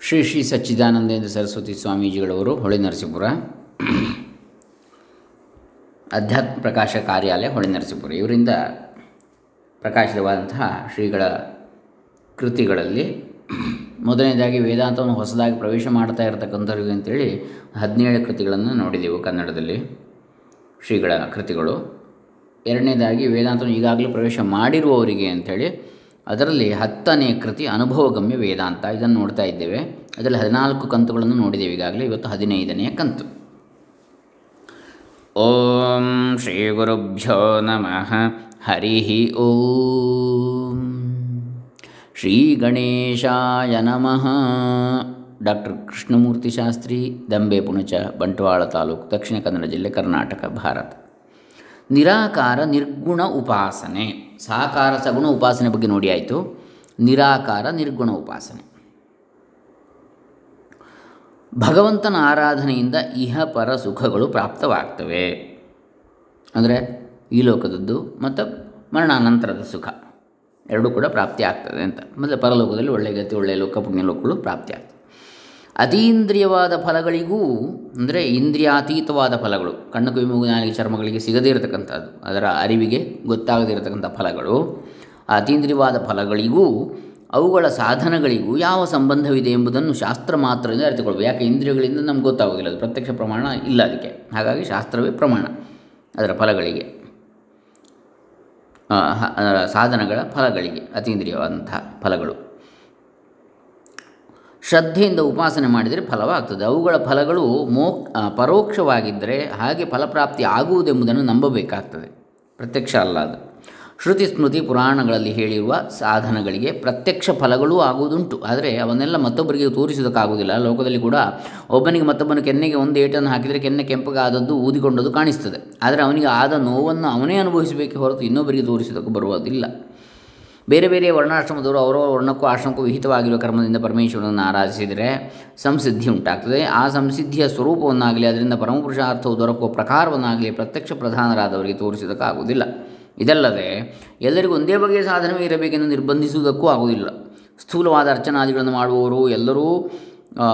ಶ್ರೀ ಶ್ರೀ ಸಚ್ಚಿದಾನಂದೇಂದ್ರ ಸರಸ್ವತಿ ಸ್ವಾಮೀಜಿಗಳವರು, ಹೊಳೆ ನರಸೀಪುರ. ಅಧ್ಯಾತ್ಮ ಪ್ರಕಾಶ ಕಾರ್ಯಾಲಯ, ಹೊಳೆ ನರಸೀಪುರ. ಇವರಿಂದ ಪ್ರಕಾಶಿತವಾದಂತಹ ಶ್ರೀಗಳ ಕೃತಿಗಳಲ್ಲಿ ಮೊದಲನೇದಾಗಿ ವೇದಾಂತವನ್ನು ಹೊಸದಾಗಿ ಪ್ರವೇಶ ಮಾಡ್ತಾ ಇರತಕ್ಕಂಥವ್ರಿಗೆ ಅಂತೇಳಿ ಹದಿನೇಳು ಕೃತಿಗಳನ್ನು ನೋಡಿದೆವು ಕನ್ನಡದಲ್ಲಿ, ಶ್ರೀಗಳ ಕೃತಿಗಳು. ಎರಡನೇದಾಗಿ ವೇದಾಂತವನ್ನು ಈಗಾಗಲೇ ಪ್ರವೇಶ ಮಾಡಿರುವವರಿಗೆ ಅಂಥೇಳಿ ಅದರಲ್ಲಿ ಹತ್ತನೇ ಕೃತಿ ಅನುಭವಗಮ್ಯ ವೇದಾಂತ ಇದನ್ನು ನೋಡ್ತಾ ಇದ್ದೇವೆ. ಅದರಲ್ಲಿ ಹದಿನಾಲ್ಕು ಕಂತುಗಳನ್ನು ನೋಡಿದ್ದೇವೆ ಈಗಾಗಲೇ, ಇವತ್ತು ಹದಿನೈದನೆಯ ಕಂತು. ಓಂ ಶ್ರೀ ಗುರುಭ್ಯೋ ನಮಃ. ಹರಿ ಓಂ. ಶ್ರೀ ಗಣೇಶಾಯ ನಮಃ. ಡಾಕ್ಟರ್ ಕೃಷ್ಣಮೂರ್ತಿ ಶಾಸ್ತ್ರಿ, ದಂಬೆ ಪುಣಚ, ಬಂಟ್ವಾಳ ತಾಲೂಕು, ದಕ್ಷಿಣ ಕನ್ನಡ ಜಿಲ್ಲೆ ಕರ್ನಾಟಕ, ಭಾರತ. ನಿರಾಕಾರ ನಿರ್ಗುಣ ಉಪಾಸನೆ. ಸಾಕಾರ ಸಗುಣ ಉಪಾಸನೆ ಬಗ್ಗೆ ನೋಡಿ ಆಯಿತು. ನಿರಾಕಾರ ನಿರ್ಗುಣ ಉಪಾಸನೆ. ಭಗವಂತನ ಆರಾಧನೆಯಿಂದ ಇಹ ಪರ ಸುಖಗಳು ಪ್ರಾಪ್ತವಾಗ್ತವೆ. ಅಂದರೆ ಈ ಲೋಕದದ್ದು ಮತ್ತು ಮರಣಾನಂತರದ ಸುಖ. ಎರಡೂ ಕೂಡ ಪ್ರಾಪ್ತಿ ಆಗ್ತದೆ ಅಂತ. ಮತ್ತು ಪರಲೋಕದಲ್ಲಿ ಒಳ್ಳೆಯ ಗತಿ ಒಳ್ಳೆಯ ಲೋಕ, ಪುಣ್ಯ ಲೋಕಗಳು ಪ್ರಾಪ್ತಿ ಆಗ್ತವೆ ಅತೀಂದ್ರಿಯವಾದ ಫಲಗಳಿಗೂ, ಅಂದರೆ ಇಂದ್ರಿಯಾತೀತವಾದ ಫಲಗಳು, ಕಣ್ಣು ಕಿವಿ ಚರ್ಮಗಳಿಗೆ ಸಿಗದೇ ಇರತಕ್ಕಂಥದ್ದು ಅದರ ಅರಿವಿಗೆ ಗೊತ್ತಾಗದೇ ಇರತಕ್ಕಂಥ ಫಲಗಳು, ಅತೀಂದ್ರಿಯವಾದ ಫಲಗಳಿಗೂ, ಅವುಗಳ ಸಾಧನಗಳಿಗೂ ಯಾವ ಸಂಬಂಧವಿದೆ ಎಂಬುದನ್ನು ಶಾಸ್ತ್ರ ಮಾತ್ರದಿಂದ ಅರಿತುಕೊಳ್ಬೇಕು ಯಾಕೆ? ಇಂದ್ರಿಯಗಳಿಂದ ನಮ್ಗೆ ಗೊತ್ತಾಗೋದಿಲ್ಲ. ಅದು ಪ್ರತ್ಯಕ್ಷ ಪ್ರಮಾಣ ಇಲ್ಲ ಅದಕ್ಕೆ. ಹಾಗಾಗಿ ಶಾಸ್ತ್ರವೇ ಪ್ರಮಾಣ ಅದರ ಫಲಗಳಿಗೆ. ಸಾಧನಗಳ ಫಲಗಳಿಗೆ ಅತೀಂದ್ರಿಯವಾದಂತಹ ಫಲಗಳು. ಶ್ರದ್ಧೆಯಿಂದ ಉಪಾಸನೆ ಮಾಡಿದರೆ ಫಲವಾಗ್ತದೆ. ಅವುಗಳ ಫಲಗಳು ಮೋಕ್ ಪರೋಕ್ಷವಾಗಿದ್ದರೆ ಹಾಗೆ ಫಲಪ್ರಾಪ್ತಿ ಆಗುವುದೆಂಬುದನ್ನು ನಂಬಬೇಕಾಗ್ತದೆ. ಪ್ರತ್ಯಕ್ಷ ಅಲ್ಲ ಅದು. ಶ್ರುತಿ ಸ್ಮೃತಿ ಪುರಾಣಗಳಲ್ಲಿ ಹೇಳಿರುವ ಸಾಧನಗಳಿಗೆ ಪ್ರತ್ಯಕ್ಷ ಫಲಗಳೂ ಆಗುವುದುಂಟು. ಆದರೆ ಅವನ್ನೆಲ್ಲ ಮತ್ತೊಬ್ಬರಿಗೆ ತೋರಿಸೋದಕ್ಕಾಗುವುದಿಲ್ಲ ಲೋಕದಲ್ಲಿ ಕೂಡ ಒಬ್ಬನಿಗೆ ಮತ್ತೊಬ್ಬನ ಕೆನ್ನೆಗೆ ಒಂದು ಏಟನ್ನು ಹಾಕಿದರೆ ಕೆನ್ನೆ ಕೆಂಪಗಾದದ್ದು ಊದಿಕೊಂಡದ್ದು ಕಾಣಿಸ್ತದೆ. ಆದರೆ ಅವನಿಗೆ ಆದ ನೋವನ್ನು ಅವನೇ ಅನುಭವಿಸಬೇಕೆ ಹೊರತು ಇನ್ನೊಬ್ಬರಿಗೆ ತೋರಿಸೋದಕ್ಕೂ ಬರುವುದಿಲ್ಲ. ಬೇರೆ ಬೇರೆ ವರ್ಣಾಶ್ರಮದವರು ಅವರವರ ವರ್ಣಕ್ಕೂ ಆಶ್ರಮಕ್ಕೂ ವಿಹಿತವಾಗಿರುವ ಕರ್ಮದಿಂದ ಪರಮೇಶ್ವರನನ್ನು ಆರಾಧಿಸಿದರೆ ಸಂಸಿದ್ಧಿ ಉಂಟಾಗ್ತದೆ. ಆ ಸಂಸಿದ್ಧಿಯ ಸ್ವರೂಪವನ್ನಾಗಲಿ, ಅದರಿಂದ ಪರಮಪುರುಷಾರ್ಥವು ದೊರಕುವ ಪ್ರಕಾರವನ್ನಾಗಲಿ ಪ್ರತ್ಯಕ್ಷ ಪ್ರಧಾನರಾದವರಿಗೆ ತೋರಿಸೋದಕ್ಕಾಗುವುದಿಲ್ಲ ಇದಲ್ಲದೆ, ಎಲ್ಲರಿಗೂ ಒಂದೇ ಬಗೆಯ ಸಾಧನವೇ ಇರಬೇಕೆಂದು ನಿರ್ಬಂಧಿಸುವುದಕ್ಕೂ ಆಗುವುದಿಲ್ಲ. ಸ್ಥೂಲವಾದ ಅರ್ಚನಾದಿಗಳನ್ನು ಮಾಡುವವರು ಎಲ್ಲರೂ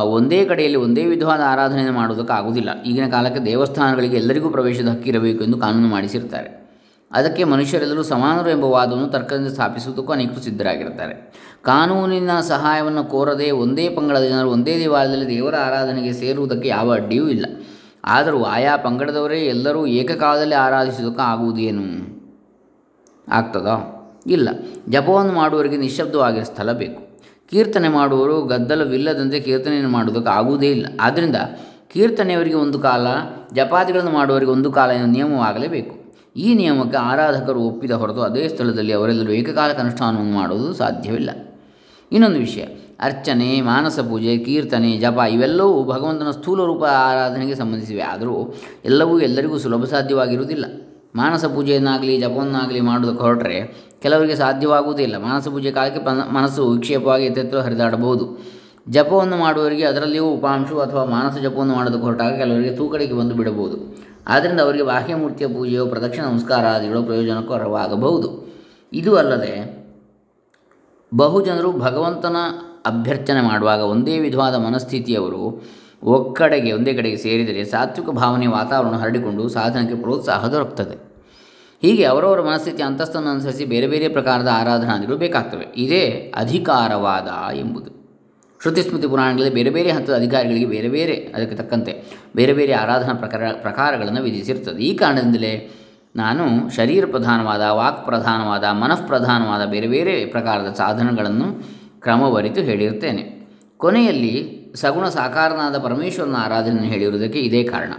ಒಂದೇ ಕಡೆಯಲ್ಲಿ ಒಂದೇ ವಿಧವಾದ ಆರಾಧನೆಯನ್ನು ಮಾಡುವುದಕ್ಕೆ ಆಗುವುದಿಲ್ಲ ಈಗಿನ ಕಾಲಕ್ಕೆ ದೇವಸ್ಥಾನಗಳಿಗೆ ಎಲ್ಲರಿಗೂ ಪ್ರವೇಶದ ಹಕ್ಕಿರಬೇಕು ಎಂದು ಕಾನೂನು ಮಾಡಿಸಿರ್ತಾರೆ. ಅದಕ್ಕೆ ಮನುಷ್ಯರೆಲ್ಲರೂ ಸಮಾನರು ಎಂಬ ವಾದವನ್ನು ತರ್ಕದಿಂದ ಸ್ಥಾಪಿಸುವುದಕ್ಕೂ ಅನೇಕರು ಸಿದ್ಧರಾಗಿರ್ತಾರೆ ಕಾನೂನಿನ ಸಹಾಯವನ್ನು ಕೋರದೆ ಒಂದೇ ಪಂಗಡದ ಜನರು ಒಂದೇ ದೇವಾಲಯದಲ್ಲಿ ದೇವರ ಆರಾಧನೆಗೆ ಸೇರುವುದಕ್ಕೆ ಯಾವ ಅಡ್ಡಿಯೂ ಇಲ್ಲ. ಆದರೂ ಆಯಾ ಪಂಗಡದವರೇ ಎಲ್ಲರೂ ಏಕಕಾಲದಲ್ಲಿ ಆರಾಧಿಸುವುದಕ್ಕೆ ಆಗುವುದೇನು? ಆಗ್ತದೋ? ಇಲ್ಲ. ಜಪವನ್ನು ಮಾಡುವವರಿಗೆ ನಿಶ್ಶಬ್ದವಾಗಿ ಸ್ಥಳ ಬೇಕು. ಕೀರ್ತನೆ ಮಾಡುವವರು ಗದ್ದಲವಿಲ್ಲದಂತೆ ಕೀರ್ತನೆಯನ್ನು ಮಾಡುವುದಕ್ಕೆ ಆಗುವುದೇ ಇಲ್ಲ. ಆದ್ದರಿಂದ ಕೀರ್ತನೆಯವರಿಗೆ ಒಂದು ಕಾಲ ಜಪಾದಿಗಳನ್ನು ಮಾಡುವವರಿಗೆ ಒಂದು ಕಾಲ ನಿಯಮವಾಗಲೇಬೇಕು. ಈ ನಿಯಮಕ್ಕೆ ಆರಾಧಕರು ಒಪ್ಪಿದ ಹೊರತು ಅದೇ ಸ್ಥಳದಲ್ಲಿ ಅವರೆಲ್ಲರೂ ಏಕಕಾಲಕ್ಕೆ ಅನುಷ್ಠಾನವನ್ನು ಮಾಡುವುದು ಸಾಧ್ಯವಿಲ್ಲ. ಇನ್ನೊಂದು ವಿಷಯ, ಅರ್ಚನೆ, ಮಾನಸ ಪೂಜೆ, ಕೀರ್ತನೆ, ಜಪ ಇವೆಲ್ಲವೂ ಭಗವಂತನ ಸ್ಥೂಲ ರೂಪ ಆರಾಧನೆಗೆ ಸಂಬಂಧಿಸಿವೆ. ಆದರೂ ಎಲ್ಲವೂ ಎಲ್ಲರಿಗೂ ಸುಲಭ ಸಾಧ್ಯವಾಗಿರುವುದಿಲ್ಲ. ಮಾನಸ ಪೂಜೆಯನ್ನಾಗಲಿ, ಜಪವನ್ನಾಗಲಿ ಮಾಡುವುದಕ್ಕೆ ಹೊರಟರೆ ಕೆಲವರಿಗೆ ಸಾಧ್ಯವಾಗುವುದಿಲ್ಲ ಮಾನಸ ಪೂಜೆ ಕಾಲಕ್ಕೆ ಮನಸ್ಸು ವಿಕ್ಷೇಪವಾಗಿ ಎತ್ತೆತ್ತಲು ಹರಿದಾಡಬಹುದು. ಜಪವನ್ನು ಮಾಡುವವರಿಗೆ ಅದರಲ್ಲಿಯೂ ಉಪಾಂಶು ಅಥವಾ ಮಾನಸ ಜಪವನ್ನು ಮಾಡೋದಕ್ಕೆ ಹೊರಟಾಗ ಕೆಲವರಿಗೆ ತೂಕಡಿಗೆ ಬಂದು ಬಿಡಬಹುದು. ಆದ್ದರಿಂದ ಅವರಿಗೆ ಬಾಹ್ಯಮೂರ್ತಿಯ ಪೂಜೆಯೋ, ಪ್ರದಕ್ಷಿಣ ನಮಸ್ಕಾರಾದಿಗಳು ಪ್ರಯೋಜನಕರವಾಗಬಹುದು ಇದು ಅಲ್ಲದೆ ಬಹುಜನರು ಭಗವಂತನ ಅಭ್ಯರ್ಥನೆ ಮಾಡುವಾಗ ಒಂದೇ ವಿಧವಾದ ಮನಸ್ಥಿತಿಯವರು ಒಕ್ಕಡೆಗೆ, ಒಂದೇ ಕಡೆಗೆ ಸೇರಿದರೆ ಸಾತ್ವಿಕ ಭಾವನೆಯ ವಾತಾವರಣ ಹರಡಿಕೊಂಡು ಸಾಧನಕ್ಕೆ ಪ್ರೋತ್ಸಾಹ ದೊರಕುತ್ತದೆ ಹೀಗೆ ಅವರವರ ಮನಸ್ಥಿತಿ ಅಂತಸ್ತನ್ನು ಅನುಸರಿಸಿ ಬೇರೆ ಬೇರೆ ಪ್ರಕಾರದ ಆರಾಧನಾದಿಗಳು ಬೇಕಾಗ್ತವೆ. ಇದೇ ಅಧಿಕಾರವಾದ ಎಂಬುದು. ಶ್ರುತಿ ಸ್ಮೃತಿ ಪುರಾಣಗಳಲ್ಲಿ ಬೇರೆ ಬೇರೆ ಹಂತದ ಅಧಿಕಾರಿಗಳಿಗೆ ಬೇರೆ ಬೇರೆ ಅದಕ್ಕೆ ತಕ್ಕಂತೆ ಬೇರೆ ಬೇರೆ ಆರಾಧನಾ ಪ್ರಕಾರ ಪ್ರಕಾರಗಳನ್ನು ವಿಧಿಸಿರ್ತದೆ. ಈ ಕಾರಣದಿಂದಲೇ ನಾನು ಶರೀರ ಪ್ರಧಾನವಾದ, ವಾಕ್ ಪ್ರಧಾನವಾದ ಮನಃಪ್ರಧಾನವಾದ ಬೇರೆ ಬೇರೆ ಪ್ರಕಾರದ ಸಾಧನಗಳನ್ನು ಕ್ರಮವರಿತು ಹೇಳಿರ್ತೇನೆ ಕೊನೆಯಲ್ಲಿ ಸಗುಣ ಸಾಕಾರನಾದ ಪರಮೇಶ್ವರನ ಆರಾಧನೆಯನ್ನು ಹೇಳಿರುವುದಕ್ಕೆ ಇದೇ ಕಾರಣ.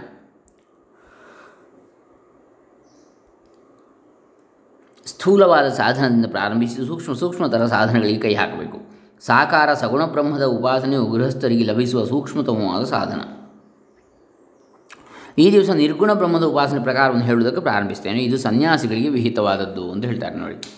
ಸ್ಥೂಲವಾದ ಸಾಧನದಿಂದ ಪ್ರಾರಂಭಿಸಿ ಸೂಕ್ಷ್ಮ ಸೂಕ್ಷ್ಮತರ ಸಾಧನಗಳಿಗೆ ಕೈ ಹಾಕಬೇಕು. ಸಾಕಾರ ಸಗುಣ ಬ್ರಹ್ಮದ ಉಪಾಸನೆಯು ಗೃಹಸ್ಥರಿಗೆ ಲಭಿಸುವ ಸೂಕ್ಷ್ಮತಮವಾದ ಸಾಧನ. ಈ ದಿವಸ ನಿರ್ಗುಣ ಬ್ರಹ್ಮದ ಉಪಾಸನೆ ಪ್ರಕಾರವನ್ನು ಹೇಳುವುದಕ್ಕೆ ಪ್ರಾರಂಭಿಸ್ತೇನೆ. ಇದು ಸನ್ಯಾಸಿಗಳಿಗೆ ವಿಹಿತವಾದದ್ದು ಅಂತ ಹೇಳ್ತಾರೆ ನೋಡಿ.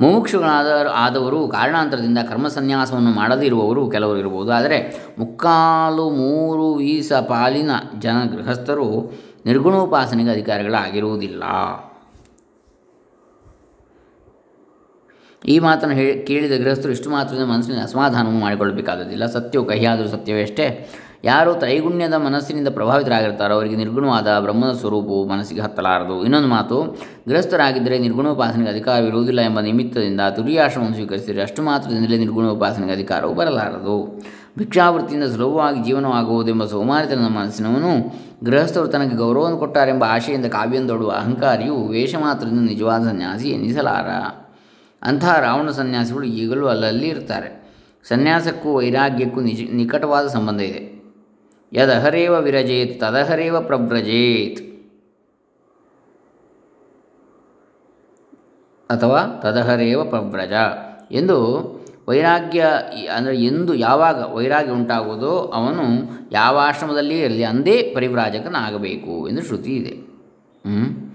ಮುಮುಕ್ಷುಗಳಾದ ಆದವರು ಕಾರಣಾಂತರದಿಂದ ಕರ್ಮಸನ್ಯಾಸವನ್ನು ಮಾಡದಿರುವವರು ಕೆಲವರು ಇರಬಹುದು. ಆದರೆ ಮುಕ್ಕಾಲು ಮೂರು ವೀಸ ಪಾಲಿನ ಜನ ಗೃಹಸ್ಥರು ನಿರ್ಗುಣೋಪಾಸನೆಗೆ ಅಧಿಕಾರಿಗಳಾಗಿರುವುದಿಲ್ಲ. ಈ ಮಾತನ್ನು ಹೇಳಿ ಕೇಳಿದ ಗೃಹಸ್ಥರು ಇಷ್ಟು ಮಾತ್ರದಿಂದ ಮನಸ್ಸಿನ ಅಸಮಾಧಾನವನ್ನು ಮಾಡಿಕೊಳ್ಳಬೇಕಾದದಿಲ್ಲ ಸತ್ಯವು ಕಹಿಯಾದರೂ ಸತ್ಯವೇ ಅಷ್ಟೇ. ಯಾರು ತ್ರೈಗುಣ್ಯದ ಮನಸ್ಸಿನಿಂದ ಪ್ರಭಾವಿತರಾಗಿರ್ತಾರೋ ಅವರಿಗೆ ನಿರ್ಗುಣವಾದ ಬ್ರಹ್ಮದ ಸ್ವರೂಪವು ಮನಸ್ಸಿಗೆ ಹತ್ತಲಾರದು. ಇನ್ನೊಂದು ಮಾತು, ಗೃಹಸ್ಥರಾಗಿದ್ದರೆ ನಿರ್ಗುಣೋಪಾಸನೆಗೆ ಅಧಿಕಾರವಿರುವುದಿಲ್ಲ ಎಂಬ ನಿಮಿತ್ತದಿಂದ ತುರಿಯಾಶ್ರಮವನ್ನು ಸ್ವೀಕರಿಸಿದರೆ ಅಷ್ಟು ಮಾತ್ರದಿಂದಲೇ ನಿರ್ಗುಣೋಪಾಸನೆಗೆ ಅಧಿಕಾರವು ಬರಲಾರದು. ಭಿಕ್ಷಾವೃತ್ತಿಯಿಂದ ಸುಲಭವಾಗಿ ಜೀವನವಾಗುವುದೆಂಬ ಸೋಮಾರಿತನ ಮನಸ್ಸಿನವನು ಗೃಹಸ್ಥರು ತನಗೆ ಗೌರವವನ್ನು ಕೊಟ್ಟಾರೆಂಬ ಆಶೆಯಿಂದ ಕಾವ್ಯಂದೊಡುವ ಅಹಂಕಾರಿಯು ವೇಷ ಮಾತ್ರದಿಂದ ನಿಜವಾದ ಸನ್ಯಾಸಿ ಎನ್ನಿಸಲಾರ ಅಂತಹ ರಾವಣ ಸನ್ಯಾಸಿಗಳು ಈಗಲೂ ಅಲ್ಲಲ್ಲಿ ಇರ್ತಾರೆ. ಸನ್ಯಾಸಕ್ಕೂ ವೈರಾಗ್ಯಕ್ಕೂ ನಿಜ, ನಿಕಟವಾದ ಸಂಬಂಧ ಇದೆ. ಯದಹರೇವ ವಿರಜೇತ್, ತದಹರೇವ ಪ್ರವ್ರಜೇತ್. ಅಥವಾ ತದಹರೇವ ಪ್ರವ್ರಜ ಎಂದು ವೈರಾಗ್ಯ, ಅಂದರೆ ಎಂದು ಯಾವಾಗ ವೈರಾಗ್ಯ ಉಂಟಾಗುವುದೋ ಅವನು ಯಾವ ಆಶ್ರಮದಲ್ಲಿಯೇ ಇರಲಿ, ಅಂದೇ ಪರಿವ್ರಾಜಕನಾಗಬೇಕು ಎಂದು ಶ್ರುತಿ ಇದೆ. ಹ್ಮ್?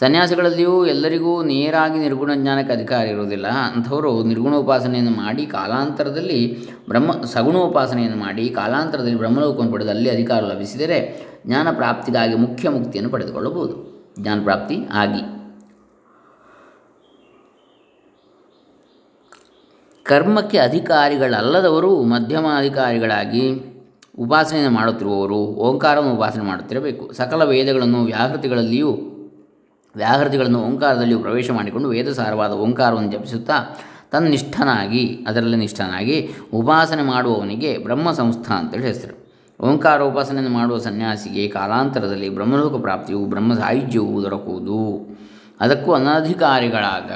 ಸನ್ಯಾಸಿಗಳಲ್ಲಿಯೂ ಎಲ್ಲರಿಗೂ ನೇರಾಗಿ ನಿರ್ಗುಣ ಜ್ಞಾನಕ್ಕೆ ಅಧಿಕಾರ ಇರುವುದಿಲ್ಲ. ಅಂಥವರು ನಿರ್ಗುಣೋಪಾಸನೆಯನ್ನು ಮಾಡಿ ಕಾಲಾಂತರದಲ್ಲಿ ಬ್ರಹ್ಮ ಸಗುಣೋಪಾಸನೆಯನ್ನು ಮಾಡಿ ಕಾಲಾಂತರದಲ್ಲಿ ಬ್ರಹ್ಮಲೋಕವನ್ನು ಪಡೆದು ಅಲ್ಲಿ ಅಧಿಕಾರ ಲಭಿಸಿದರೆ ಜ್ಞಾನ ಪ್ರಾಪ್ತಿಗಾಗಿ ಮುಖ್ಯ ಮುಕ್ತಿಯನ್ನು ಪಡೆದುಕೊಳ್ಳಬಹುದು. ಜ್ಞಾನ ಪ್ರಾಪ್ತಿ ಆಗಿ. ಕರ್ಮಕ್ಕೆ ಅಧಿಕಾರಿಗಳಲ್ಲದವರು ಮಧ್ಯಮ ಅಧಿಕಾರಿಗಳಾಗಿ ಉಪಾಸನೆಯನ್ನು ಮಾಡುತ್ತಿರುವವರು, ಓಂಕಾರವನ್ನು ಉಪಾಸನೆ ಮಾಡುತ್ತಿರಬೇಕು. ಸಕಲ ವೇದಗಳನ್ನು ವ್ಯಾಹೃತಿಗಳಲ್ಲಿಯೂ ವ್ಯಾಹೃತಿಗಳನ್ನು ಓಂಕಾರದಲ್ಲಿಯೂ ಪ್ರವೇಶ ಮಾಡಿಕೊಂಡು ವೇದಸಾರವಾದ ಓಂಕಾರವನ್ನು ಜಪಿಸುತ್ತಾ ತನ್ನ ನಿಷ್ಠನಾಗಿ ಅದರಲ್ಲಿ ನಿಷ್ಠನಾಗಿ ಉಪಾಸನೆ ಮಾಡುವವನಿಗೆ ಬ್ರಹ್ಮ ಸಂಸ್ಥಾ ಅಂತೇಳಿ ಹೆಸರು. ಓಂಕಾರ ಉಪಾಸನೆಯನ್ನು ಮಾಡುವ ಸನ್ಯಾಸಿಗೆ ಕಾಲಾಂತರದಲ್ಲಿ ಬ್ರಹ್ಮಲೋಕ ಪ್ರಾಪ್ತಿಯು ಬ್ರಹ್ಮ ಸಾಹಿತ್ಯವು ದೊರಕುವುದು. ಅದಕ್ಕೂ ಅನಧಿಕಾರಿಗಳಾದ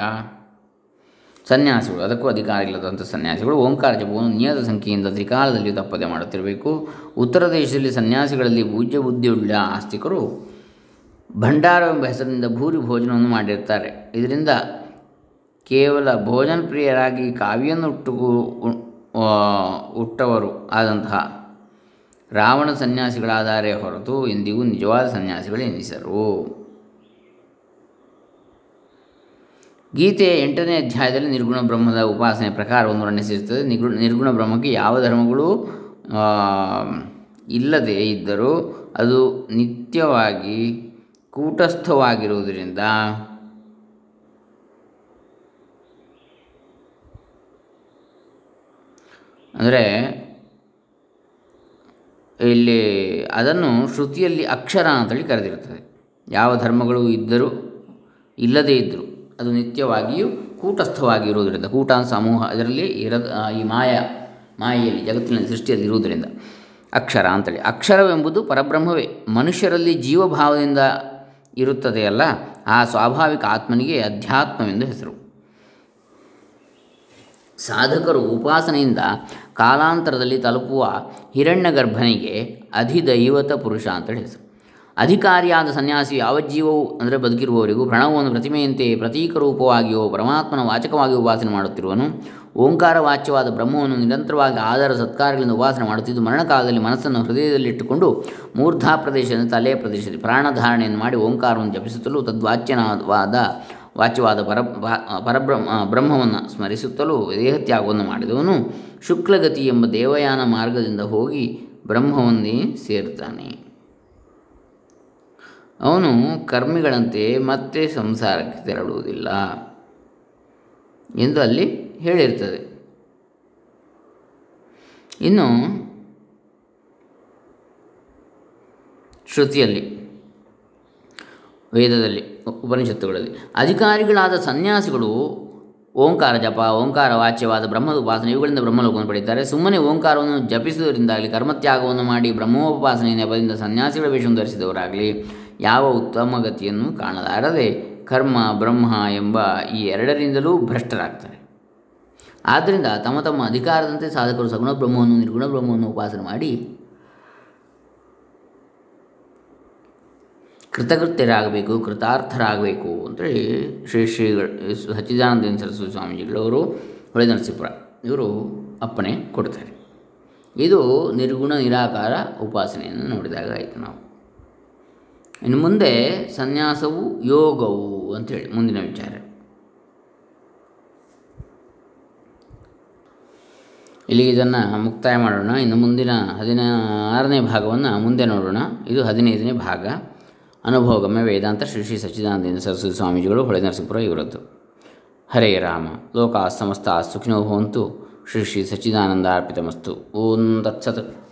ಸನ್ಯಾಸಿಗಳು, ಅದಕ್ಕೂ ಅಧಿಕಾರಿಗಳಾದಂಥ ಸನ್ಯಾಸಿಗಳು ಓಂಕಾರ ಜಪವನ್ನು ನಿಯತ ಸಂಖ್ಯೆಯಿಂದ ತ್ರಿಕಾಲದಲ್ಲಿ ತಪ್ಪದೆ ಮಾಡುತ್ತಿರಬೇಕು. ಉತ್ತರ ದೇಶದಲ್ಲಿ ಸನ್ಯಾಸಿಗಳಲ್ಲಿ ಪೂಜ್ಯ ಬುದ್ಧಿಯುಳ್ಳ ಆಸ್ತಿಕರು ಭಂಡಾರವೆಂಬ ಹೆಸರಿನಿಂದ ಭೂರಿ ಭೋಜನವನ್ನು ಮಾಡಿರ್ತಾರೆ. ಇದರಿಂದ ಕೇವಲ ಭೋಜನ ಪ್ರಿಯರಾಗಿ ಕಾವ್ಯವನ್ನು ಹುಟ್ಟು ಹುಟ್ಟವರು ಆದಂತಹ ರಾವಣ ಸನ್ಯಾಸಿಗಳಾದರೆ ಹೊರತು ಎಂದಿಗೂ ನಿಜವಾದ ಸನ್ಯಾಸಿಗಳು ಎನಿಸರು ಗೀತೆಯ ಎಂಟನೇ ಅಧ್ಯಾಯದಲ್ಲಿ ನಿರ್ಗುಣ ಬ್ರಹ್ಮದ ಉಪಾಸನೆ ಪ್ರಕಾರವನ್ನು ವರ್ಣಿಸಿರುತ್ತದೆ. ನಿರ್ಗುಣ ನಿರ್ಗುಣ ಬ್ರಹ್ಮಕ್ಕೆ ಯಾವ ಧರ್ಮಗಳು ಇಲ್ಲದೇ ಇದ್ದರೂ ಅದು ನಿತ್ಯವಾಗಿ ಕೂಟಸ್ಥವಾಗಿರುವುದರಿಂದ ಅಂದರೆ ಇಲ್ಲಿ ಅದನ್ನು ಶ್ರುತಿಯಲ್ಲಿ ಅಕ್ಷರ ಅಂತೇಳಿ ಕರೆದಿರುತ್ತದೆ. ಯಾವ ಧರ್ಮಗಳು ಇದ್ದರೂ ಇಲ್ಲದೇ ಇದ್ದರೂ ಅದು ನಿತ್ಯವಾಗಿಯೂ ಕೂಟಸ್ಥವಾಗಿರುವುದರಿಂದ ಕೂಟ ಸಮೂಹ ಅದರಲ್ಲಿ ಇರದ ಈ ಮಾಯ, ಮಾಯೆಯಲ್ಲಿ ಜಗತ್ತಿನ ಸೃಷ್ಟಿಯಲ್ಲಿ ಇರುವುದರಿಂದ ಅಕ್ಷರ ಅಂತೇಳಿ. ಅಕ್ಷರವೆಂಬುದು ಪರಬ್ರಹ್ಮವೇ. ಮನುಷ್ಯರಲ್ಲಿ ಜೀವಭಾವದಿಂದ ಇರುತ್ತದೆಯಲ್ಲ ಆ ಸ್ವಾಭಾವಿಕ ಆತ್ಮನಿಗೆ ಅಧ್ಯಾತ್ಮವೆಂದು ಹೆಸರು. ಸಾಧಕರು ಉಪಾಸನೆಯಿಂದ ಕಾಲಾಂತರದಲ್ಲಿ ತಲುಪುವ ಹಿರಣ್ಯಗರ್ಭನಿಗೆ ಅಧಿದೈವತ ಪುರುಷ ಅಂತೇಳಿ ಹೆಸರು. ಅಧಿಕಾರಿಯಾದ ಸನ್ಯಾಸಿ ಯಾವ ಜೀವವು ಅಂದರೆ ಬದುಕಿರುವವರಿಗೂ ಪ್ರಣವವನ್ನು ಪ್ರತಿಮೆಯಂತೆ ಪ್ರತೀಕ ರೂಪವಾಗಿಯೋ ಪರಮಾತ್ಮನ ವಾಚಕವಾಗಿಯೋ ಉಪಾಸನೆ ಮಾಡುತ್ತಿರುವನು. ಓಂಕಾರ ವಾಚ್ಯವಾದ ಬ್ರಹ್ಮವನ್ನು ನಿರಂತರವಾಗಿ ಆಧಾರ ಸತ್ಕಾರಗಳಿಂದ ಉಪಾಸನೆ ಮಾಡುತ್ತಿದ್ದು ಮರಣಕಾಲದಲ್ಲಿ ಮನಸ್ಸನ್ನು ಹೃದಯದಲ್ಲಿಟ್ಟುಕೊಂಡು ಮೂರ್ಧಾ ಪ್ರದೇಶದ ತಲೆಯ ಪ್ರದೇಶದಲ್ಲಿ ಪ್ರಾಣಧಾರಣೆಯನ್ನು ಮಾಡಿ ಓಂಕಾರವನ್ನು ಜಪಿಸುತ್ತಲೂ ತದ್ವಾಚ್ಯನವಾದ ವಾಚ್ಯವಾದ ಪರ ಪರಬ್ರಹ್ಮ ಬ್ರಹ್ಮವನ್ನು ಸ್ಮರಿಸುತ್ತಲೂ ದೇಹತ್ಯಾಗವನ್ನು ಮಾಡಿದವನು ಶುಕ್ಲಗತಿ ಎಂಬ ದೇವಯಾನ ಮಾರ್ಗದಿಂದ ಹೋಗಿ ಬ್ರಹ್ಮವನ್ನೇ ಸೇರುತ್ತಾನೆ. ಅವನು ಕರ್ಮಿಗಳಂತೆ ಮತ್ತೆ ಸಂಸಾರಕ್ಕೆ ತೆರಳುವುದಿಲ್ಲ ಎಂದು ಅಲ್ಲಿ ಹೇಳಿರ್ತದೆ. ಇನ್ನು ಶ್ರುತಿಯಲ್ಲಿ, ವೇದದಲ್ಲಿ, ಉಪನಿಷತ್ತುಗಳಲ್ಲಿ, ಅಧಿಕಾರಿಗಳಾದ ಸನ್ಯಾಸಿಗಳು ಓಂಕಾರ ಜಪ, ಓಂಕಾರ ವಾಚ್ಯವಾದ ಬ್ರಹ್ಮದ ಉಪಾಸನೆ ಇವುಗಳಿಂದ ಬ್ರಹ್ಮಲೋಕವನ್ನು ಪಡೆಯುತ್ತಾರೆ. ಸುಮ್ಮನೆ ಓಂಕಾರವನ್ನು ಜಪಿಸುವುದರಿಂದಾಗಲಿ, ಕರ್ಮತ್ಯಾಗವನ್ನು ಮಾಡಿ ಬ್ರಹ್ಮೋಪಾಸನೆಯ ನೆಪದಿಂದ ಸನ್ಯಾಸಿಗಳ ವೇಷವನ್ನು ಧರಿಸಿದವರಾಗಲಿ ಯಾವ ಉತ್ತಮ ಗತಿಯನ್ನು ಕಾಣಲಾರದೆ ಕರ್ಮ, ಬ್ರಹ್ಮ ಎಂಬ ಈ ಎರಡರಿಂದಲೂ ಭ್ರಷ್ಟರಾಗ್ತಾರೆ. ಆದ್ದರಿಂದ ತಮ್ಮ ತಮ್ಮ ಅಧಿಕಾರದಂತೆ ಸಾಧಕರು ಸಗುಣ ಬ್ರಹ್ಮವನ್ನು, ನಿರ್ಗುಣ ಬ್ರಹ್ಮವನ್ನು ಉಪಾಸನೆ ಮಾಡಿ ಕೃತಕೃತ್ಯರಾಗಬೇಕು, ಕೃತಾರ್ಥರಾಗಬೇಕು ಅಂತೇಳಿ ಶ್ರೀ ಶ್ರೀಗಳು ಸಚ್ಚಿದಾನಂದ ಸರಸ್ವತಿ ಸ್ವಾಮೀಜಿಗಳವರು ಹೊಳೆ ನರಸೀಪುರ ಇವರು ಅಪ್ಪಣೆ ಕೊಡ್ತಾರೆ. ಇದು ನಿರ್ಗುಣ ನಿರಾಕಾರ ಉಪಾಸನೆಯನ್ನು ನೋಡಿದಾಗ ಆಯಿತು ನಾವು. ಇನ್ನು ಮುಂದೆ ಸನ್ಯಾಸವು ಯೋಗವು ಅಂಥೇಳಿ ಮುಂದಿನ ವಿಚಾರ. ಇಲ್ಲಿಗೆ ಇದನ್ನು ಮುಕ್ತಾಯ ಮಾಡೋಣ. ಇನ್ನು ಮುಂದಿನ ಹದಿನಾರನೇ ಭಾಗವನ್ನು ಮುಂದೆ ನೋಡೋಣ. ಇದು ಹದಿನೈದನೇ ಭಾಗ. ಅನುಭವಗಮ್ಯ ವೇದಾಂತ ಶ್ರೀ ಶ್ರೀ ಸಚ್ಚಿದಾನಂದ ಸರಸ್ವತಿ ಸ್ವಾಮೀಜಿಗಳು, ಹೊಳೆ ನರಸಿಂಪುರ ಇವರದ್ದು. ಹರೇ ರಾಮ. ಲೋಕ ಸಮಸ್ತ ಸುಖಿನೋ ಭವಂತು ಶ್ರೀ ಶ್ರೀ ಸಚ್ಚಿದಾನಂದಾರ್ಪಿತಮಸ್ತು ಓಂ ತತ್ಸತ್.